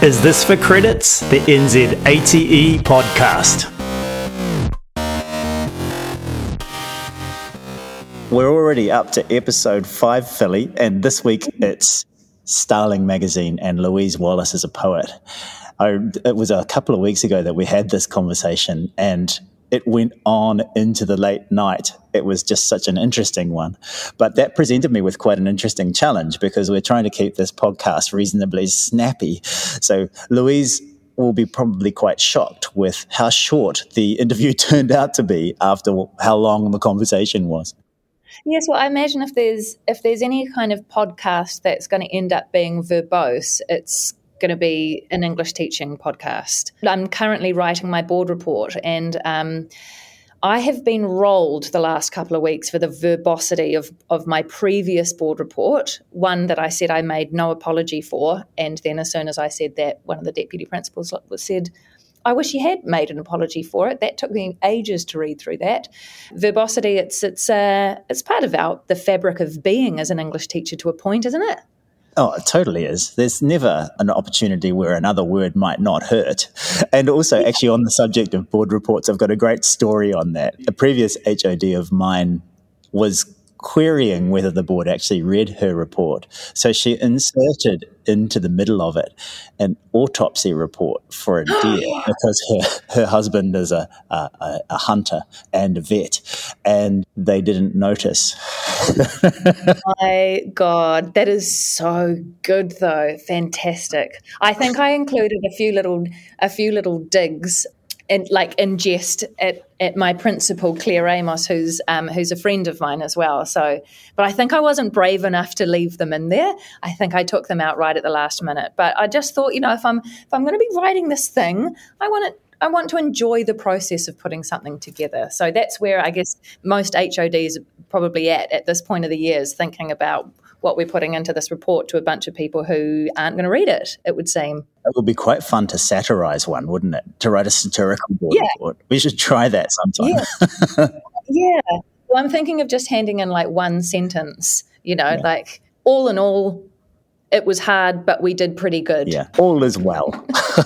Is This for Credits? The NZATE podcast. We're already up to episode five, Philly, and this week it's Starling Magazine and Louise Wallace is a poet. I, it was a couple of weeks ago that we had this conversation, and it went on into the late night. It was just such an interesting one. But that presented me with quite an interesting challenge because we're trying to keep this podcast reasonably snappy. So, Louise will be probably quite shocked with how short the interview turned out to be after how long the conversation was. Yes, well, I imagine if there's if there's any kind of podcast that's going to end up being verbose, it's going to be an English teaching podcast. I'm currently writing my board report, and um, I have been rolled the last couple of weeks for the verbosity of, of my previous board report, one that I said I made no apology for. And then, as soon as I said that, one of the deputy principals said, I wish he had made an apology for it. That took me ages to read through that. Verbosity, it's it's uh, it's part of our the fabric of being as an English teacher to a point, isn't it? Oh, it totally is. There's never an opportunity where another word might not hurt. And also, actually, on the subject of board reports, I've got a great story on that. A previous HOD of mine was querying whether the board actually read her report. So she inserted into the middle of it an autopsy report for a deer because her, her husband is a, a, a hunter and a vet, and they didn't notice. My God, that is so good though. Fantastic. I think I included a few little a few little digs and like in jest at, at my principal Claire Amos, who's um, who's a friend of mine as well. So, but I think I wasn't brave enough to leave them in there. I think I took them out right at the last minute. But I just thought, you know, if I'm if I'm going to be writing this thing, I want it. I want to enjoy the process of putting something together. So that's where I guess most HODs are probably at at this point of the year is thinking about what we're putting into this report to a bunch of people who aren't going to read it, it would seem. It would be quite fun to satirize one, wouldn't it? To write a satirical board yeah. report. We should try that sometime. Yeah. yeah. Well, I'm thinking of just handing in like one sentence, you know, yeah. like all in all, it was hard, but we did pretty good. Yeah, all is well.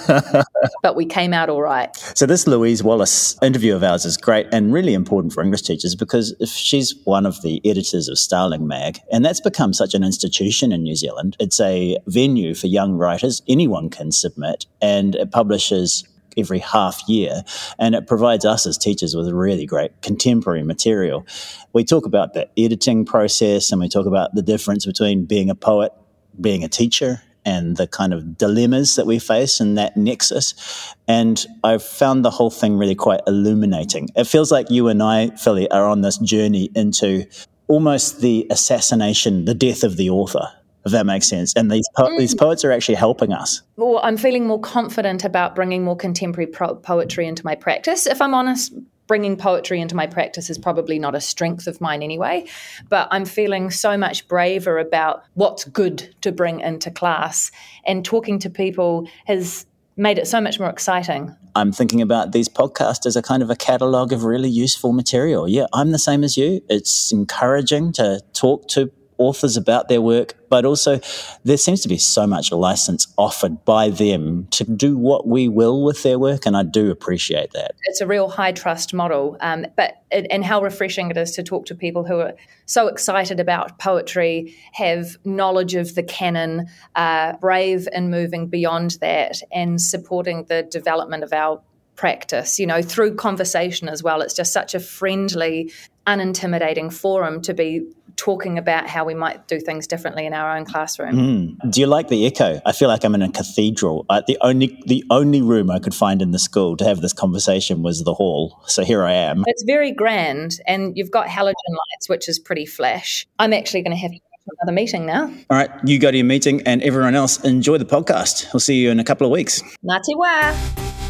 but we came out all right. So, this Louise Wallace interview of ours is great and really important for English teachers because if she's one of the editors of Starling Mag, and that's become such an institution in New Zealand. It's a venue for young writers. Anyone can submit, and it publishes every half year, and it provides us as teachers with really great contemporary material. We talk about the editing process and we talk about the difference between being a poet being a teacher and the kind of dilemmas that we face in that nexus. And I've found the whole thing really quite illuminating. It feels like you and I, Philly, are on this journey into almost the assassination, the death of the author. If that makes sense, and these po- mm. these poets are actually helping us. Well, I'm feeling more confident about bringing more contemporary pro- poetry into my practice. If I'm honest, bringing poetry into my practice is probably not a strength of mine anyway, but I'm feeling so much braver about what's good to bring into class. And talking to people has made it so much more exciting. I'm thinking about these podcasts as a kind of a catalogue of really useful material. Yeah, I'm the same as you. It's encouraging to talk to authors about their work, but also there seems to be so much license offered by them to do what we will with their work, and I do appreciate that. It's a real high trust model, um, but and how refreshing it is to talk to people who are so excited about poetry, have knowledge of the canon, uh, brave and moving beyond that, and supporting the development of our practice, you know, through conversation as well. It's just such a friendly, unintimidating forum to be talking about how we might do things differently in our own classroom. Mm. Do you like the echo? I feel like I'm in a cathedral. Uh, the only the only room I could find in the school to have this conversation was the hall. So here I am. It's very grand, and you've got halogen lights, which is pretty flash. I'm actually going to have another meeting now. All right, you go to your meeting, and everyone else enjoy the podcast. We'll see you in a couple of weeks. Ngati wa.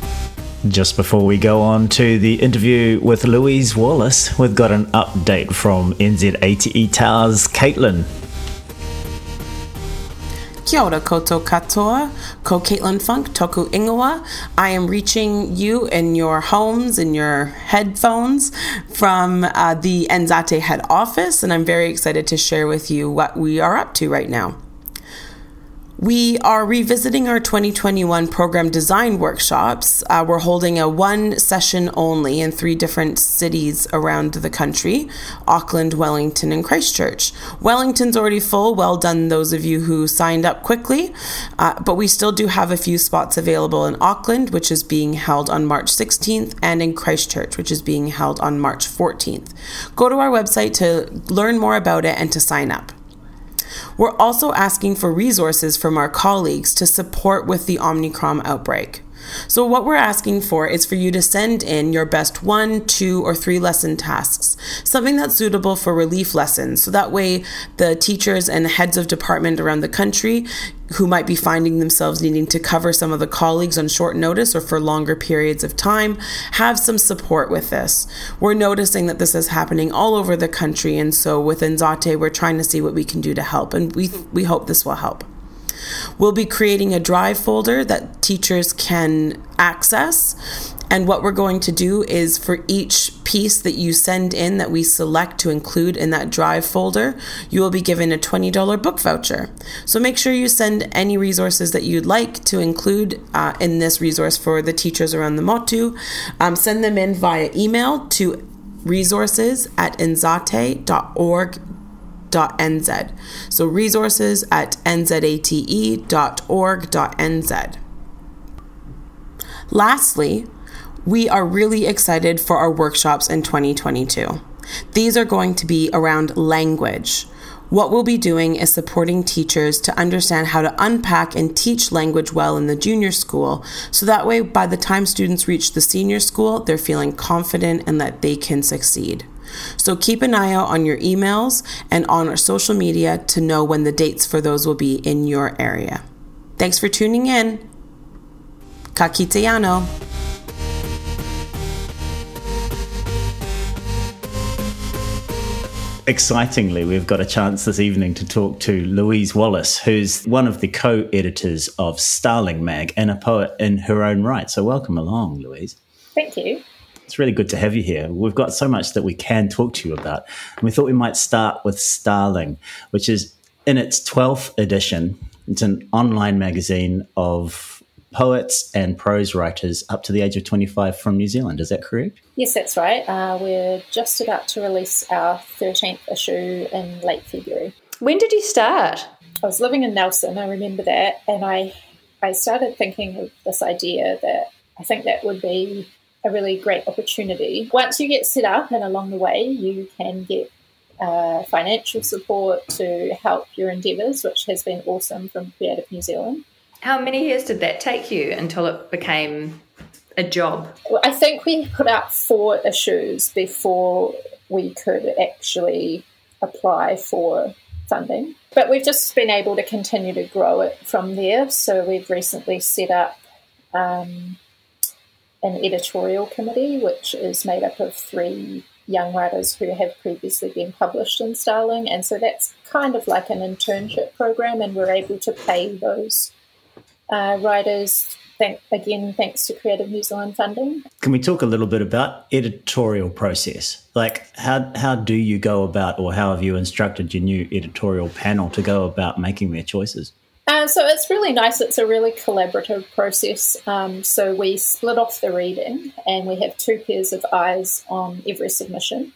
Just before we go on to the interview with Louise Wallace, we've got an update from NZATE Towers, Caitlin. Kia ora koutou katoa, ko Caitlin Funk, toku ingoa. I am reaching you in your homes, in your headphones from uh, the NZATE head office, and I'm very excited to share with you what we are up to right now. We are revisiting our 2021 program design workshops. Uh, we're holding a one session only in three different cities around the country Auckland, Wellington, and Christchurch. Wellington's already full. Well done, those of you who signed up quickly. Uh, but we still do have a few spots available in Auckland, which is being held on March 16th, and in Christchurch, which is being held on March 14th. Go to our website to learn more about it and to sign up. We're also asking for resources from our colleagues to support with the Omicron outbreak. So, what we're asking for is for you to send in your best one, two, or three lesson tasks, something that's suitable for relief lessons. So that way, the teachers and heads of department around the country who might be finding themselves needing to cover some of the colleagues on short notice or for longer periods of time have some support with this. We're noticing that this is happening all over the country, and so within Zate, we're trying to see what we can do to help, and we, we hope this will help. We'll be creating a drive folder that teachers can access. And what we're going to do is for each piece that you send in that we select to include in that drive folder, you will be given a $20 book voucher. So make sure you send any resources that you'd like to include uh, in this resource for the teachers around the Motu. Um, send them in via email to resources at nzate.org nz. So resources at nzate.org.nz. Lastly, we are really excited for our workshops in 2022. These are going to be around language. What we'll be doing is supporting teachers to understand how to unpack and teach language well in the junior school, so that way, by the time students reach the senior school, they're feeling confident and that they can succeed. So keep an eye out on your emails and on our social media to know when the dates for those will be in your area. Thanks for tuning in. Ka Excitingly, we've got a chance this evening to talk to Louise Wallace, who's one of the co editors of Starling Mag and a poet in her own right. So, welcome along, Louise. Thank you. It's really good to have you here. We've got so much that we can talk to you about. And we thought we might start with Starling, which is in its 12th edition. It's an online magazine of poets and prose writers up to the age of 25 from New Zealand. Is that correct? Yes, that's right. Uh, we're just about to release our 13th issue in late February. When did you start? I was living in Nelson, I remember that, and I I started thinking of this idea that I think that would be a really great opportunity. Once you get set up, and along the way, you can get uh, financial support to help your endeavours, which has been awesome from Creative New Zealand. How many years did that take you until it became a job? Well, I think we put out four issues before we could actually apply for funding. But we've just been able to continue to grow it from there. So we've recently set up um, an editorial committee, which is made up of three young writers who have previously been published in Starling. And so that's kind of like an internship program, and we're able to pay those uh, writers. Thank, again, thanks to Creative New Zealand funding. Can we talk a little bit about editorial process? Like, how how do you go about, or how have you instructed your new editorial panel to go about making their choices? Uh, so it's really nice. It's a really collaborative process. Um, so we split off the reading and we have two pairs of eyes on every submission.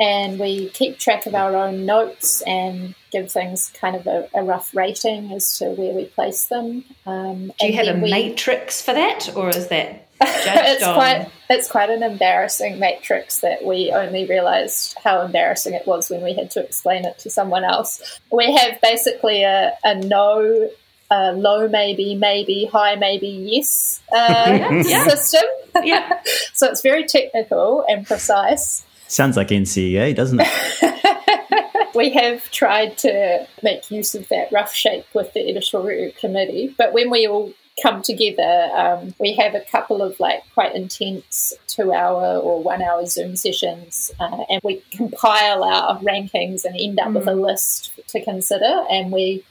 And we keep track of our own notes and give things kind of a, a rough rating as to where we place them. Um, Do you have a we, matrix for that, or is that it's on. quite it's quite an embarrassing matrix that we only realized how embarrassing it was when we had to explain it to someone else. We have basically a, a no, a low maybe, maybe, high maybe, yes uh, yeah. system. Yeah. so it's very technical and precise. Sounds like NCEA, doesn't it? we have tried to make use of that rough shape with the editorial committee, but when we all come together. Um, we have a couple of like quite intense two hour or one hour Zoom sessions, uh, and we compile our rankings and end up mm. with a mm. list to consider. And we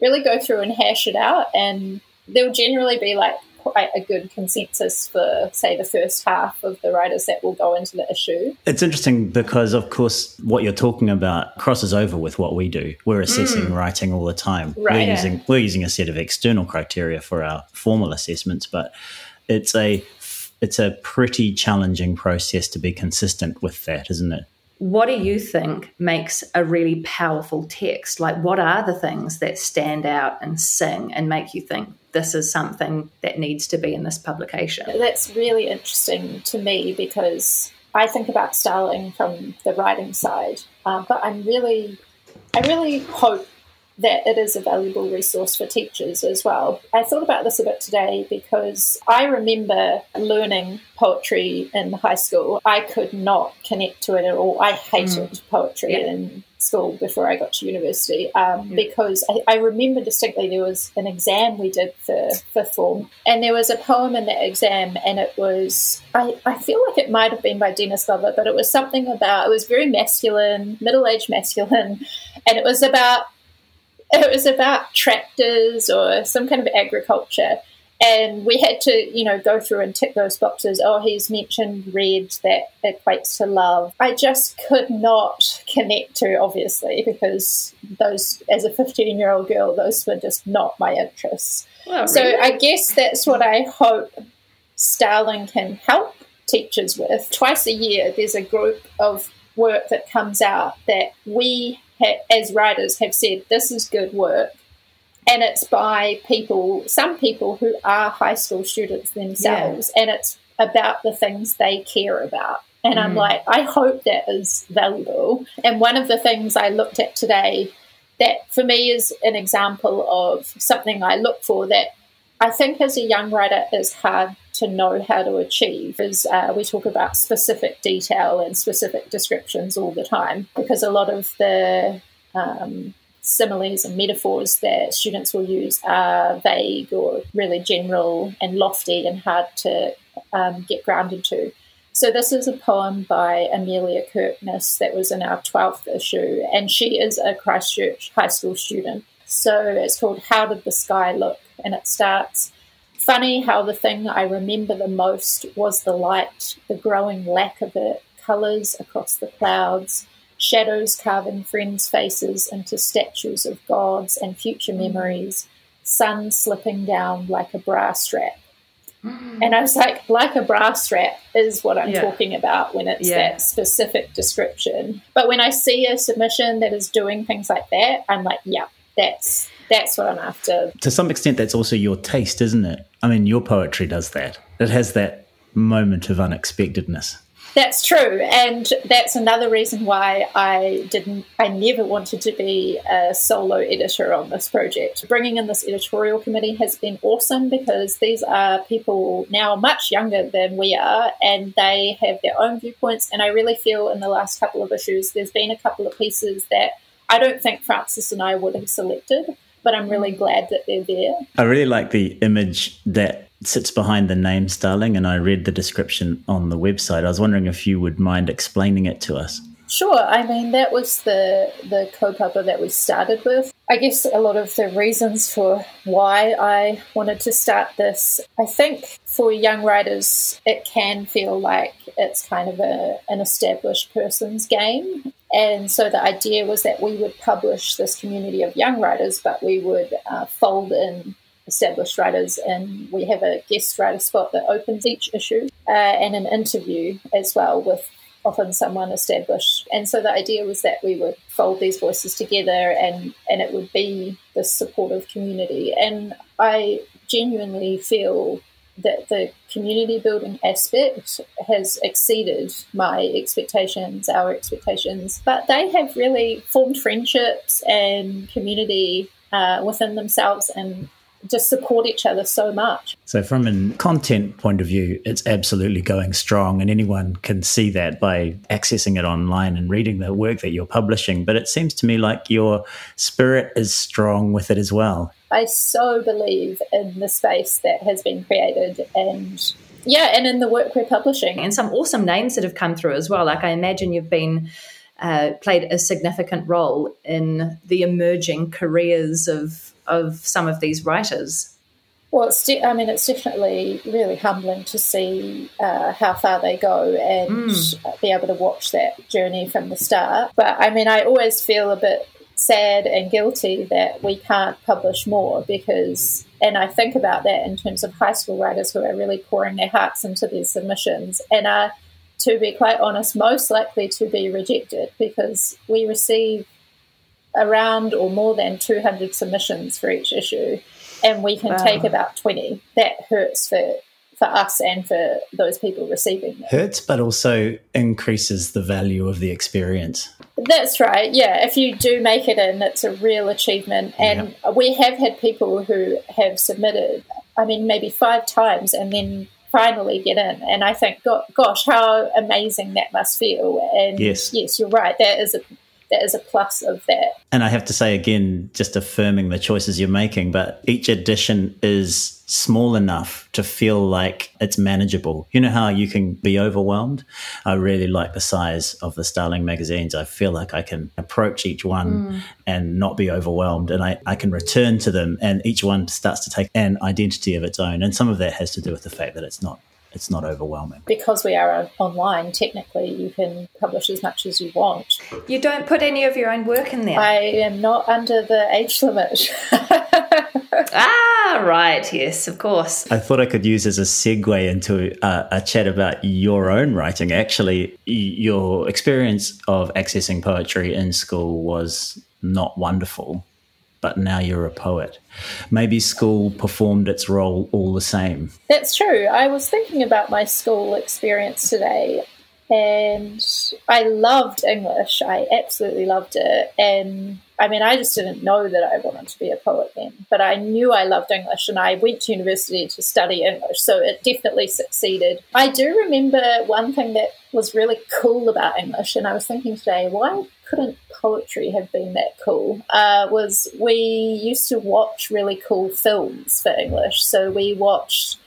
really go through and hash it out. And there'll generally be like quite a good consensus for, say, the first half of the writers that will go into the issue. It's interesting because, of course, what you're talking about crosses over with what we do. We're assessing mm. writing all the time. Right. We're using we're using a set of external criteria for our formal assessments, but it's a it's a pretty challenging process to be consistent with that, isn't it? what do you think makes a really powerful text? Like, what are the things that stand out and sing and make you think this is something that needs to be in this publication? That's really interesting to me because I think about Starling from the writing side, um, but I'm really, I really hope that it is a valuable resource for teachers as well. I thought about this a bit today because I remember learning poetry in high school. I could not connect to it at all. I hated mm. poetry yeah. in school before I got to university um, yeah. because I, I, remember distinctly there was an exam we did for fifth form and there was a poem in that exam and it was I, I feel like it might have been by Denis Glover but it was something about it was very masculine middle-aged masculine and it was about it was about tractors or some kind of agriculture. And we had to, you know, go through and tick those boxes. Oh, he's mentioned red that equates to love. I just could not connect to, obviously, because those, as a 15 year old girl, those were just not my interests. Oh, so really? I guess that's what I hope Starling can help teachers with. Twice a year, there's a group of work that comes out that we ha- as writers have said this is good work and it's by people some people who are high school students themselves yeah. and it's about the things they care about and mm. i'm like i hope that is valuable and one of the things i looked at today that for me is an example of something i look for that I think as a young writer is hard to know how to achieve is uh, we talk about specific detail and specific descriptions all the time because a lot of the um, similes and metaphors that students will use are vague or really general and lofty and hard to um, get grounded to. So this is a poem by Amelia Kirkness that was in our 12th issue, and she is a Christchurch high school student. So it's called How Did the Sky Look? and it starts funny how the thing I remember the most was the light, the growing lack of it, colours across the clouds, shadows carving friends' faces into statues of gods and future memories, sun slipping down like a bra strap. Mm. And I was like, like a bra strap is what I'm yeah. talking about when it's yeah. that specific description. But when I see a submission that is doing things like that, I'm like, yeah, that's that's what I'm after. To some extent, that's also your taste, isn't it? I mean, your poetry does that. It has that moment of unexpectedness. That's true, and that's another reason why I didn't. I never wanted to be a solo editor on this project. Bringing in this editorial committee has been awesome because these are people now much younger than we are, and they have their own viewpoints. And I really feel in the last couple of issues, there's been a couple of pieces that I don't think Francis and I would have selected but I'm really mm. glad that they're there. I really like the image that sits behind the name Starling, and I read the description on the website. I was wondering if you would mind explaining it to us. Sure. I mean, that was the the kaupapa that we started with. I guess a lot of the reasons for why I wanted to start this, I think for young writers, it can feel like it's kind of a, an established person's game. And so the idea was that we would publish this community of young writers, but we would uh, fold in established writers, and we have a guest writer spot that opens each issue, uh, and an interview as well with often someone established. And so the idea was that we would fold these voices together, and and it would be this supportive community. And I genuinely feel that the community building aspect has exceeded my expectations, our expectations. But they have really formed friendships and community uh, within themselves and just support each other so much. So, from a content point of view, it's absolutely going strong, and anyone can see that by accessing it online and reading the work that you're publishing. But it seems to me like your spirit is strong with it as well. I so believe in the space that has been created and yeah, and in the work we're publishing. And some awesome names that have come through as well. Like I imagine you've been uh, played a significant role in the emerging careers of of some of these writers. Well, it's de- I mean, it's definitely really humbling to see uh, how far they go and mm. be able to watch that journey from the start. But I mean, I always feel a bit sad and guilty that we can't publish more because, and I think about that in terms of high school writers who are really pouring their hearts into these submissions and are, to be quite honest, most likely to be rejected because we receive around or more than 200 submissions for each issue and we can wow. take about 20. That hurts for for us and for those people receiving them. Hurts, but also increases the value of the experience. That's right. Yeah, if you do make it in, it's a real achievement. And yeah. we have had people who have submitted, I mean, maybe five times and then finally get in. And I think, gosh, how amazing that must feel. And yes, yes you're right. That is a that is a plus of that. And I have to say again, just affirming the choices you're making, but each edition is small enough to feel like it's manageable. You know how you can be overwhelmed? I really like the size of the Starling magazines. I feel like I can approach each one mm. and not be overwhelmed and I, I can return to them and each one starts to take an identity of its own. And some of that has to do with the fact that it's not it's not overwhelming. Because we are online, technically, you can publish as much as you want. You don't put any of your own work in there. I am not under the age limit. ah, right. Yes, of course. I thought I could use as a segue into a, a chat about your own writing. Actually, your experience of accessing poetry in school was not wonderful but now you're a poet. Maybe school performed its role all the same. That's true. I was thinking about my school experience today and I loved English. I absolutely loved it. And I mean, I just didn't know that I wanted to be a poet then, but I knew I loved English and I went to university to study English. So it definitely succeeded. I do remember one thing that was really cool about English, and I was thinking today, why couldn't poetry have been that cool? Uh, was we used to watch really cool films for English. So we watched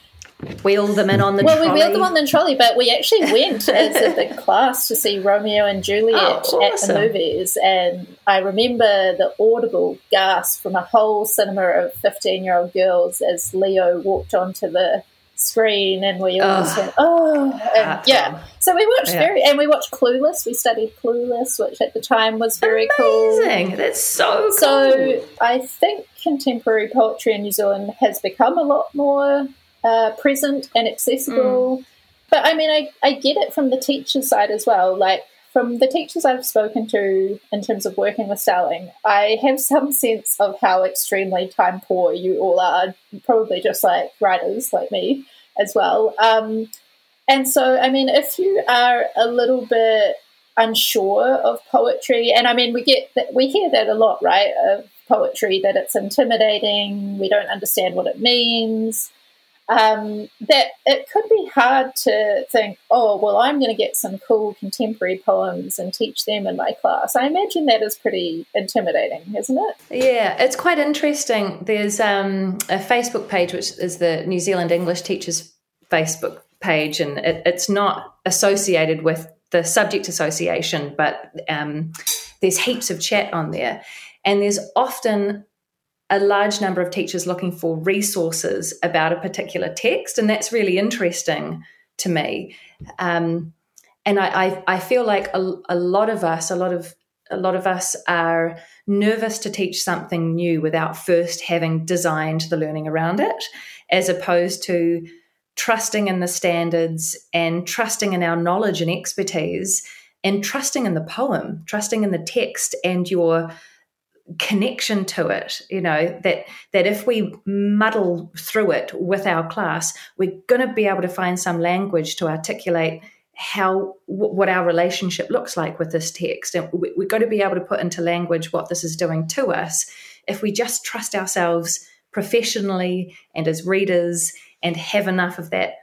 wheeled them in on the well, trolley. we wheeled them on the trolley, but we actually went as a big class to see Romeo and Juliet oh, awesome. at the movies. And I remember the audible gasp from a whole cinema of 15 year old girls as Leo walked onto the screen and we all just went, oh, and yeah. So we watched yeah. very, and we watched Clueless. We studied Clueless, which at the time was very Amazing. cool. That's so cool. So I think contemporary poetry in New Zealand has become a lot more uh, present and accessible. Mm. But I mean, I, I get it from the teacher side as well. Like, from the teachers I've spoken to in terms of working with Starling, I have some sense of how extremely time poor you all are, probably just like writers like me as well. Um, and so, I mean, if you are a little bit unsure of poetry, and I mean, we get that we hear that a lot, right? Of poetry that it's intimidating, we don't understand what it means um, that it could be hard to think, oh, well, I'm going to get some cool contemporary poems and teach them in my class. I imagine that is pretty intimidating, isn't it? Yeah, it's quite interesting. There's um, a Facebook page, which is the New Zealand English Teachers Facebook page, and it, it's not associated with the subject association, but um, there's heaps of chat on there. And there's often a large number of teachers looking for resources about a particular text, and that's really interesting to me. Um, and I, I, I, feel like a, a lot of us, a lot of a lot of us are nervous to teach something new without first having designed the learning around it, as opposed to trusting in the standards and trusting in our knowledge and expertise and trusting in the poem, trusting in the text and your connection to it you know that that if we muddle through it with our class we're going to be able to find some language to articulate how what our relationship looks like with this text. And we, we've got to be able to put into language what this is doing to us if we just trust ourselves professionally and as readers and have enough of that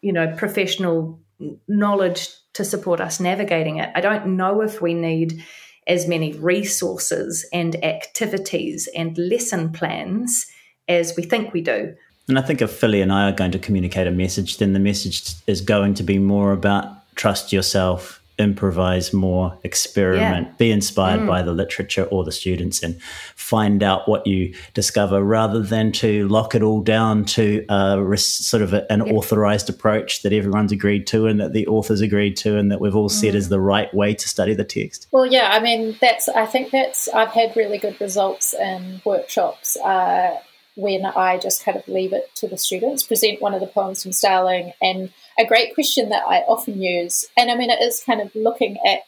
you know professional knowledge to support us navigating it. I don't know if we need as many resources and activities and lesson plans as we think we do. And I think if Philly and I are going to communicate a message, then the message is going to be more about trust yourself, improvise more, experiment, Yeah. be inspired by the literature or the students, and find out what you discover rather than to lock it all down to a sort of a, an authorized approach that everyone's agreed to and that the authors agreed to and that we've all said is the right way to study the text. Well, yeah, I mean, that's. I think that's. I've had really good results in workshops uh, when I just kind of leave it to the students, present one of the poems from Starling, and a great question that I often use, and I mean, it is kind of looking at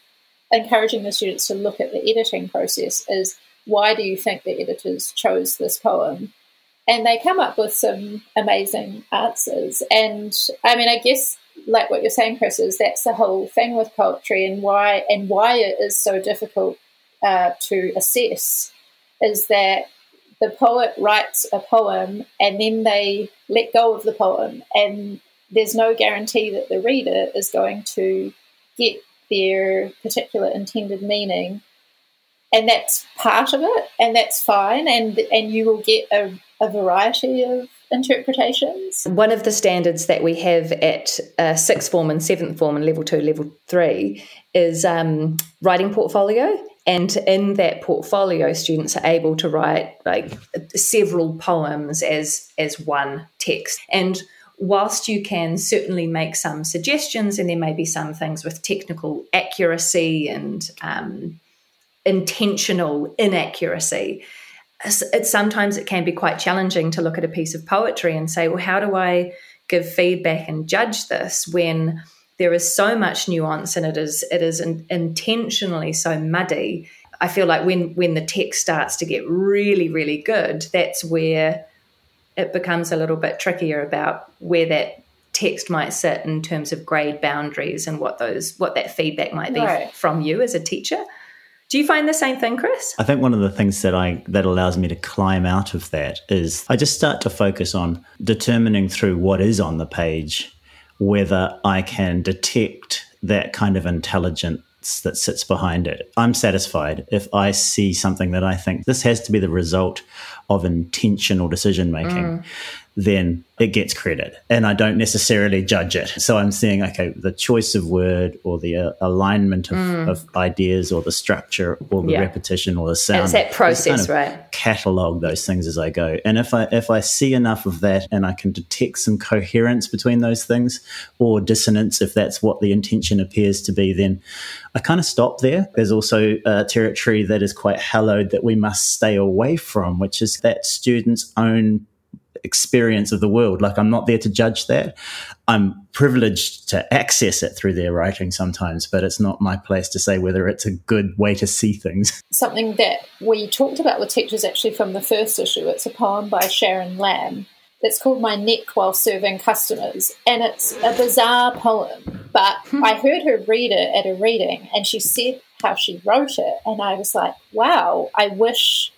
encouraging the students to look at the editing process. Is why do you think the editors chose this poem? And they come up with some amazing answers. And I mean, I guess like what you're saying, Chris, is that's the whole thing with poetry and why and why it is so difficult uh, to assess is that the poet writes a poem and then they let go of the poem and there's no guarantee that the reader is going to get their particular intended meaning and that's part of it and that's fine and and you will get a, a variety of interpretations One of the standards that we have at uh, sixth form and seventh form and level two, level three is um, writing portfolio. And in that portfolio, students are able to write like several poems as as one text. And whilst you can certainly make some suggestions, and there may be some things with technical accuracy and um, intentional inaccuracy, it sometimes it can be quite challenging to look at a piece of poetry and say, well, how do I give feedback and judge this when there is so much nuance and it is it is in, intentionally so muddy. I feel like when when the text starts to get really really good, that's where it becomes a little bit trickier about where that text might sit in terms of grade boundaries and what those what that feedback might be Right. from you as a teacher. Do you find the same thing, Chris? I think one of the things that I that allows me to climb out of that is I just start to focus on determining through what is on the page whether I can detect that kind of that sits behind it. I'm satisfied if I see something that I think this has to be the result of intentional decision making. Mm. Then it gets credit, and I don't necessarily judge it. So I'm seeing, okay, the choice of word or the uh, alignment of, of ideas or the structure or the Yeah. repetition or the sound. it's that process, kind of right? Catalog those things as I go, and if I if I see enough of that, and I can detect some coherence between those things or dissonance, if that's what the intention appears to be, then I kind of stop there. There's also a territory that is quite hallowed that we must stay away from, which is that student's own experience of the world. Like I'm not there to judge that. I'm privileged to access it through their writing sometimes, but it's not my place to say whether it's a good way to see things. something that we talked about with teachers actually from the first issue. It's a poem by Sharon Lamb. It's called My Neck While Serving Customers. And it's a bizarre poem, but hmm. I heard her read it at a reading and she said how she wrote it. And I was like, wow, I wish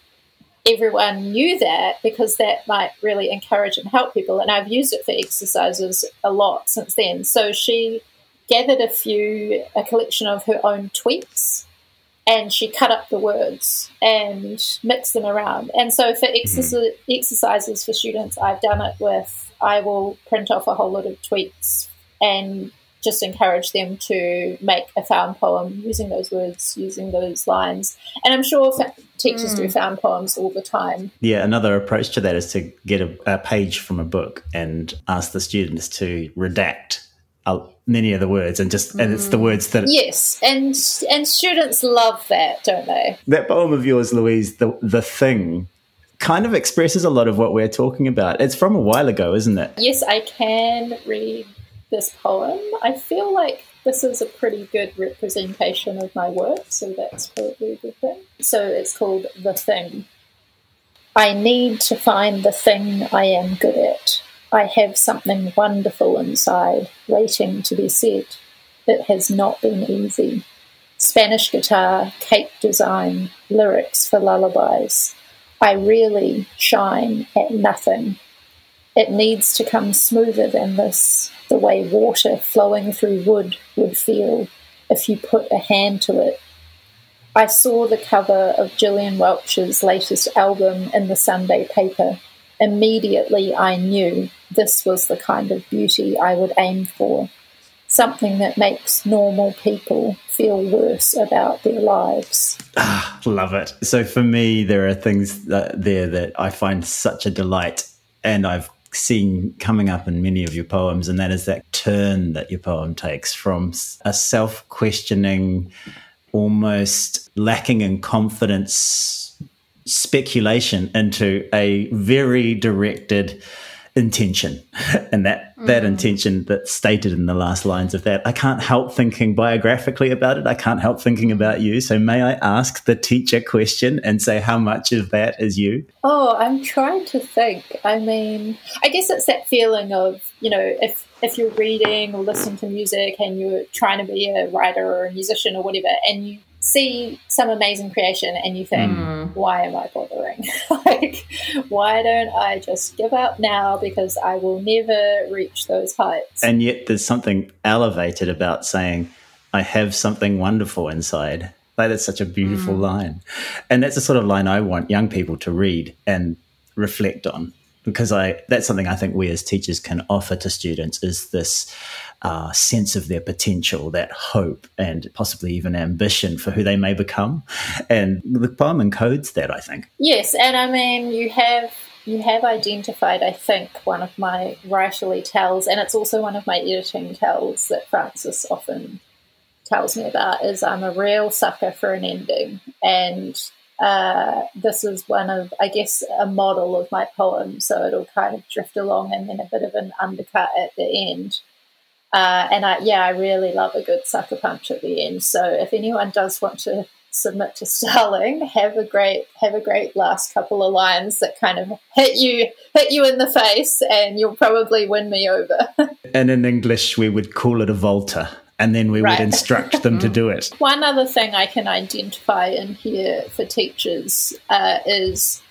everyone knew that because that might really encourage and help people. And I've used it for exercises a lot since then. So she gathered a few, a collection of her own tweets and she cut up the words and mixed them around. And so for mm-hmm. exercise, exercises for students, I've done it with I will print off a whole lot of tweets and just encourage them to make a found poem using those words, using those lines. And I'm sure fa- teachers do found poems all the time. Yeah, another approach to that is to get a, a page from a book and ask the students to redact uh, many of the words and just and it's the words that Yes, and and students love that, don't they? that poem of yours, Louise, the the thing, kind of expresses a lot of what we're talking about. It's from a while ago, isn't it? Yes, I can read this poem. I feel like this is a pretty good representation of my work, so that's probably good thing. So it's called The Thing. I need to find the thing I am good at. I have something wonderful inside, waiting to be said. It has not been easy. Spanish guitar, cake design, lyrics for lullabies. I really shine at nothing. It needs to come smoother than this, the way water flowing through wood would feel if you put a hand to it. I saw the cover of Gillian Welch's latest album in the Sunday paper. Immediately I knew this was the kind of beauty I would aim for. something that makes normal people feel worse about their lives. Ah, love it. So for me, there are things that, there that I find such a delight, and I've seen coming up in many of your poems, and that is that turn that your poem takes from a self questioning, almost lacking in confidence speculation into a very directed intention. And that mm. that intention that's stated in the last lines of that i can't help thinking biographically about it. I can't help thinking about you. So may i ask the teacher question and say how much of that is you? Oh i'm trying to think. I mean i guess it's that feeling of you know if if you're reading or listening to music and you're trying to be a writer or a musician or whatever and you see some amazing creation and you think, mm. why am I bothering? like, why don't I just give up now because I will never reach those heights? And yet there's something elevated about saying, I have something wonderful inside. That is such a beautiful mm. line. And that's the sort of line I want young people to read and reflect on because I that's something I think we as teachers can offer to students is this uh, sense of their potential, that hope, and possibly even ambition for who they may become. And the poem encodes that, I think. Yes, and I mean, you have you have identified, I think, one of my writerly tells, and it's also one of my editing tells that Francis often tells me about, is I'm a real sucker for an ending. And uh, this is one of, I guess, a model of my poem. So it'll kind of drift along and then a bit of an undercut at the end. Uh, and I, yeah, I really love a good sucker punch at the end. So if anyone does want to submit to Starling, have a great have a great last couple of lines that kind of hit you hit you in the face, and you'll probably win me over. and in English, we would call it a volta. And then we right. would instruct them to do it. One other thing I can identify in here for teachers uh, is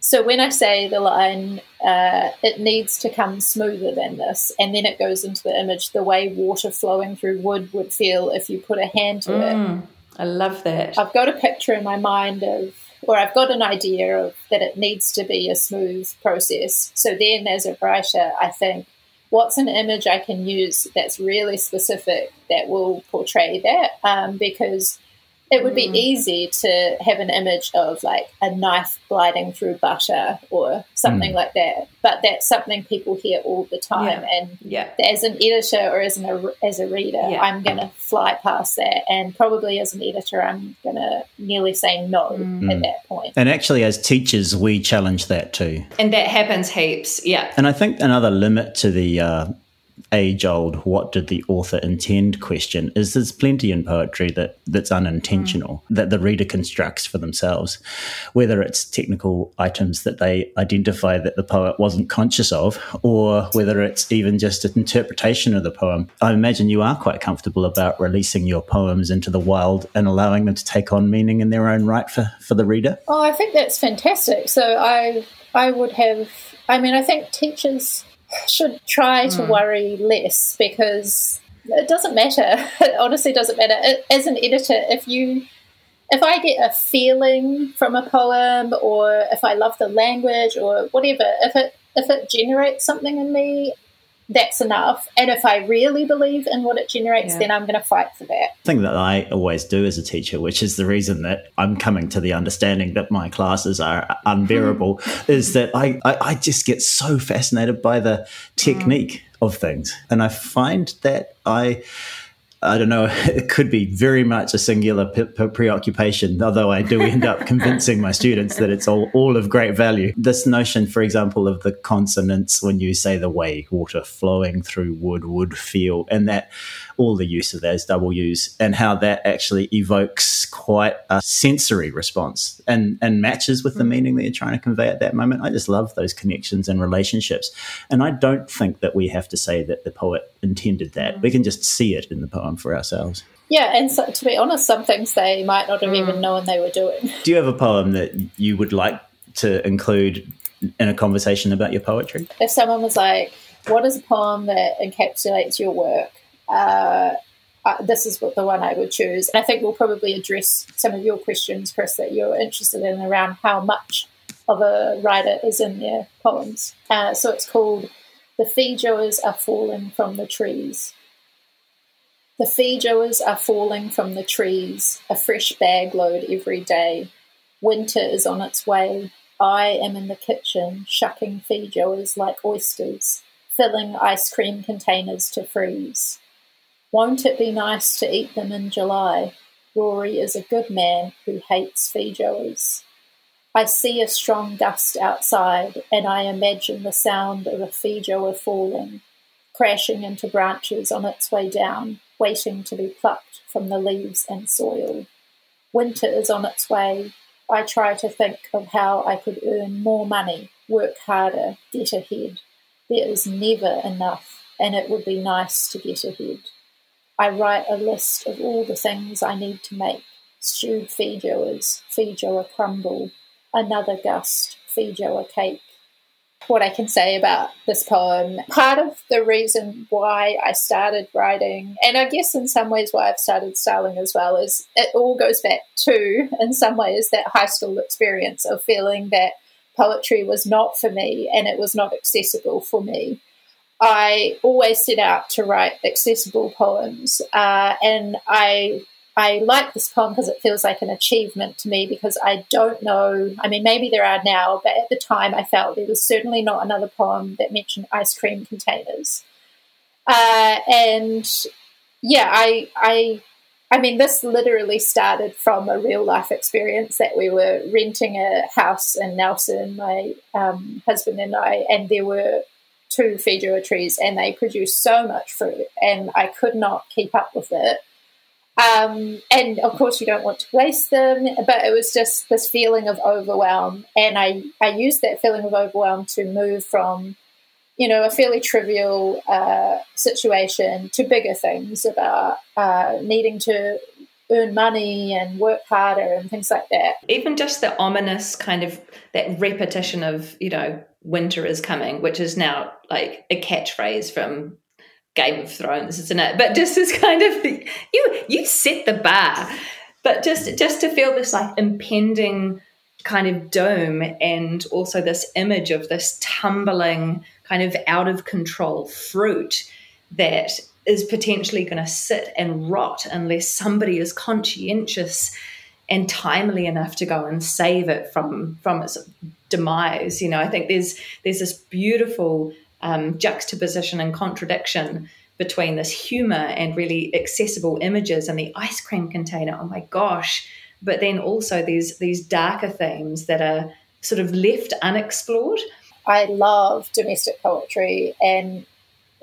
so when I say the line, uh, it needs to come smoother than this, and then it goes into the image the way water flowing through wood would feel if you put a hand to mm, it. I love that. I've got a picture in my mind of, or I've got an idea of that it needs to be a smooth process. So then, as a writer, I think, what's an image I can use that's really specific that will portray that? Um, because it would be mm. easy to have an image of like a knife gliding through butter or something mm. like that, but that's something people hear all the time. Yeah. And yeah. as an editor or as an as a reader, yeah. I'm going to fly past that, and probably as an editor, I'm going to nearly say no mm. at that point. And actually, as teachers, we challenge that too, and that happens heaps. Yeah, and I think another limit to the uh, age old what did the author intend question is there's plenty in poetry that that's unintentional mm. that the reader constructs for themselves whether it's technical items that they identify that the poet wasn't conscious of or whether it's even just an interpretation of the poem. I imagine you are quite comfortable about releasing your poems into the wild and allowing them to take on meaning in their own right for for the reader. Oh i think that's fantastic. So i i would have i mean i think teachers should try to mm. worry less because it doesn't matter. It honestly doesn't matter. As an editor, if you if I get a feeling from a poem or if I love the language or whatever, if it if it generates something in me, that's enough. And if I really believe in what it generates, yeah. then I'm going to fight for that. Thing that I always do as a teacher, which is the reason that I'm coming to the understanding that my classes are unbearable, mm. is that I, I, I, just get so fascinated by the technique mm. of things. And I find that I I don't know, it could be very much a singular p- p- preoccupation, although I do end up convincing my students that it's all, all of great value. This notion, for example, of the consonants when you say the way water flowing through wood would feel, and that all the use of those double W's and how that actually evokes quite a sensory response and, and matches with the mm. meaning that you're trying to convey at that moment. I just love those connections and relationships. And I don't think that we have to say that the poet intended that. Mm. We can just see it in the poem for ourselves. Yeah, and so, to be honest, some things they might not have mm. even known they were doing. Do you have a poem that you would like to include in a conversation about your poetry? If someone was like, What is a poem that encapsulates your work? Uh, uh, this is what the one I would choose. And I think we'll probably address some of your questions, Chris, that you're interested in around how much of a writer is in their poems. Uh, so it's called The Feijoas Are Falling from the Trees. The feijoas are falling from the trees, a fresh bag load every day. Winter is on its way. I am in the kitchen, shucking feijoas like oysters, filling ice cream containers to freeze. Won't it be nice to eat them in July? Rory is a good man who hates feijoas. I see a strong gust outside, and I imagine the sound of a feijoa falling, crashing into branches on its way down, waiting to be plucked from the leaves and soil. Winter is on its way. I try to think of how I could earn more money, work harder, get ahead. There is never enough, and it would be nice to get ahead. I write a list of all the things I need to make stewed feijoas, feijoa crumble, another gust, feijoa cake. What I can say about this poem, part of the reason why I started writing, and I guess in some ways why I've started Starling as well, is it all goes back to, in some ways, that high school experience of feeling that poetry was not for me and it was not accessible for me. I always set out to write accessible poems, uh, and I I like this poem because it feels like an achievement to me because I don't know. I mean, maybe there are now, but at the time I felt there was certainly not another poem that mentioned ice cream containers. Uh, and yeah, I I I mean, this literally started from a real life experience that we were renting a house in Nelson, my um, husband and I, and there were two feijoa trees and they produce so much fruit and I could not keep up with it. Um, and of course, you don't want to waste them, but it was just this feeling of overwhelm. And I, I used that feeling of overwhelm to move from, you know, a fairly trivial uh, situation to bigger things about uh, needing to earn money and work harder and things like that. Even just the ominous kind of that repetition of, you know, winter is coming, which is now like a catchphrase from Game of Thrones, isn't it? But just as kind of you you set the bar. But just just to feel this like impending kind of dome and also this image of this tumbling kind of out of control fruit that is potentially going to sit and rot unless somebody is conscientious and timely enough to go and save it from from its demise. You know, I think there's there's this beautiful um, juxtaposition and contradiction between this humor and really accessible images and the ice cream container. Oh my gosh! But then also these these darker themes that are sort of left unexplored. I love domestic poetry and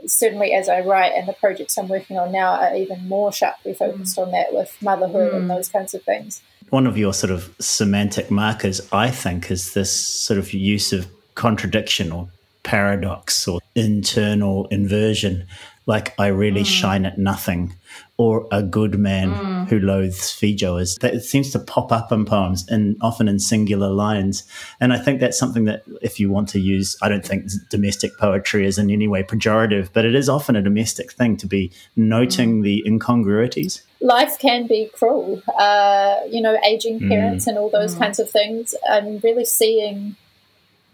certainly as I write and the projects I'm working on now are even more sharply focused mm. on that with motherhood mm. and those kinds of things one of your sort of semantic markers, I think, is this sort of use of contradiction or paradox or internal inversion like I really mm. shine at nothing, or a good man mm. who loathes feijoas. That it seems to pop up in poems and often in singular lines. And I think that's something that if you want to use, I don't think domestic poetry is in any way pejorative, but it is often a domestic thing to be noting mm. the incongruities. Life can be cruel, uh, you know, aging mm. parents and all those mm. kinds of things. I'm really seeing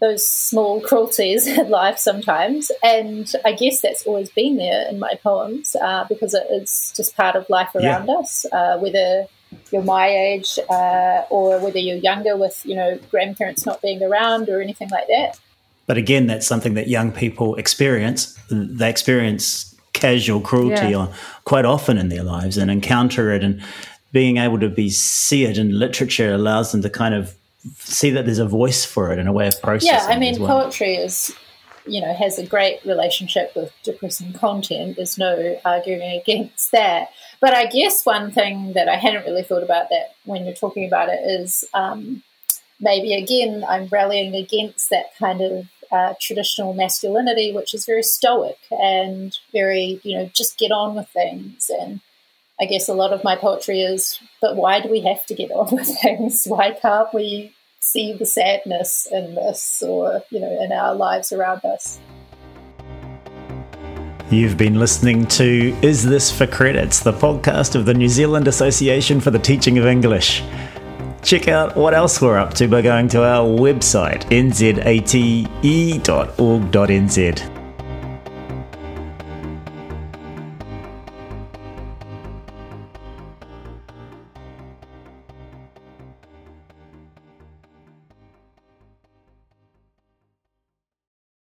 those small cruelties in life sometimes. And I guess that's always been there in my poems uh, because it is just part of life around yeah. us, uh, whether you're my age uh, or whether you're younger with, you know, grandparents not being around or anything like that. But again, that's something that young people experience. They experience casual cruelty yeah. quite often in their lives and encounter it and being able to be see it in literature allows them to kind of see that there's a voice for it and a way of processing. Yeah, I mean, well. poetry is, you know, has a great relationship with depressing content. There's no arguing against that. But I guess one thing that I hadn't really thought about that when you're talking about it is um, maybe again I'm rallying against that kind of uh, traditional masculinity, which is very stoic and very, you know, just get on with things and I guess a lot of my poetry is, but why do we have to get on with things? Why can't we see the sadness in this or, you know, in our lives around us? You've been listening to Is This for Credits, the podcast of the New Zealand Association for the Teaching of English. Check out what else we're up to by going to our website, nzate.org.nz.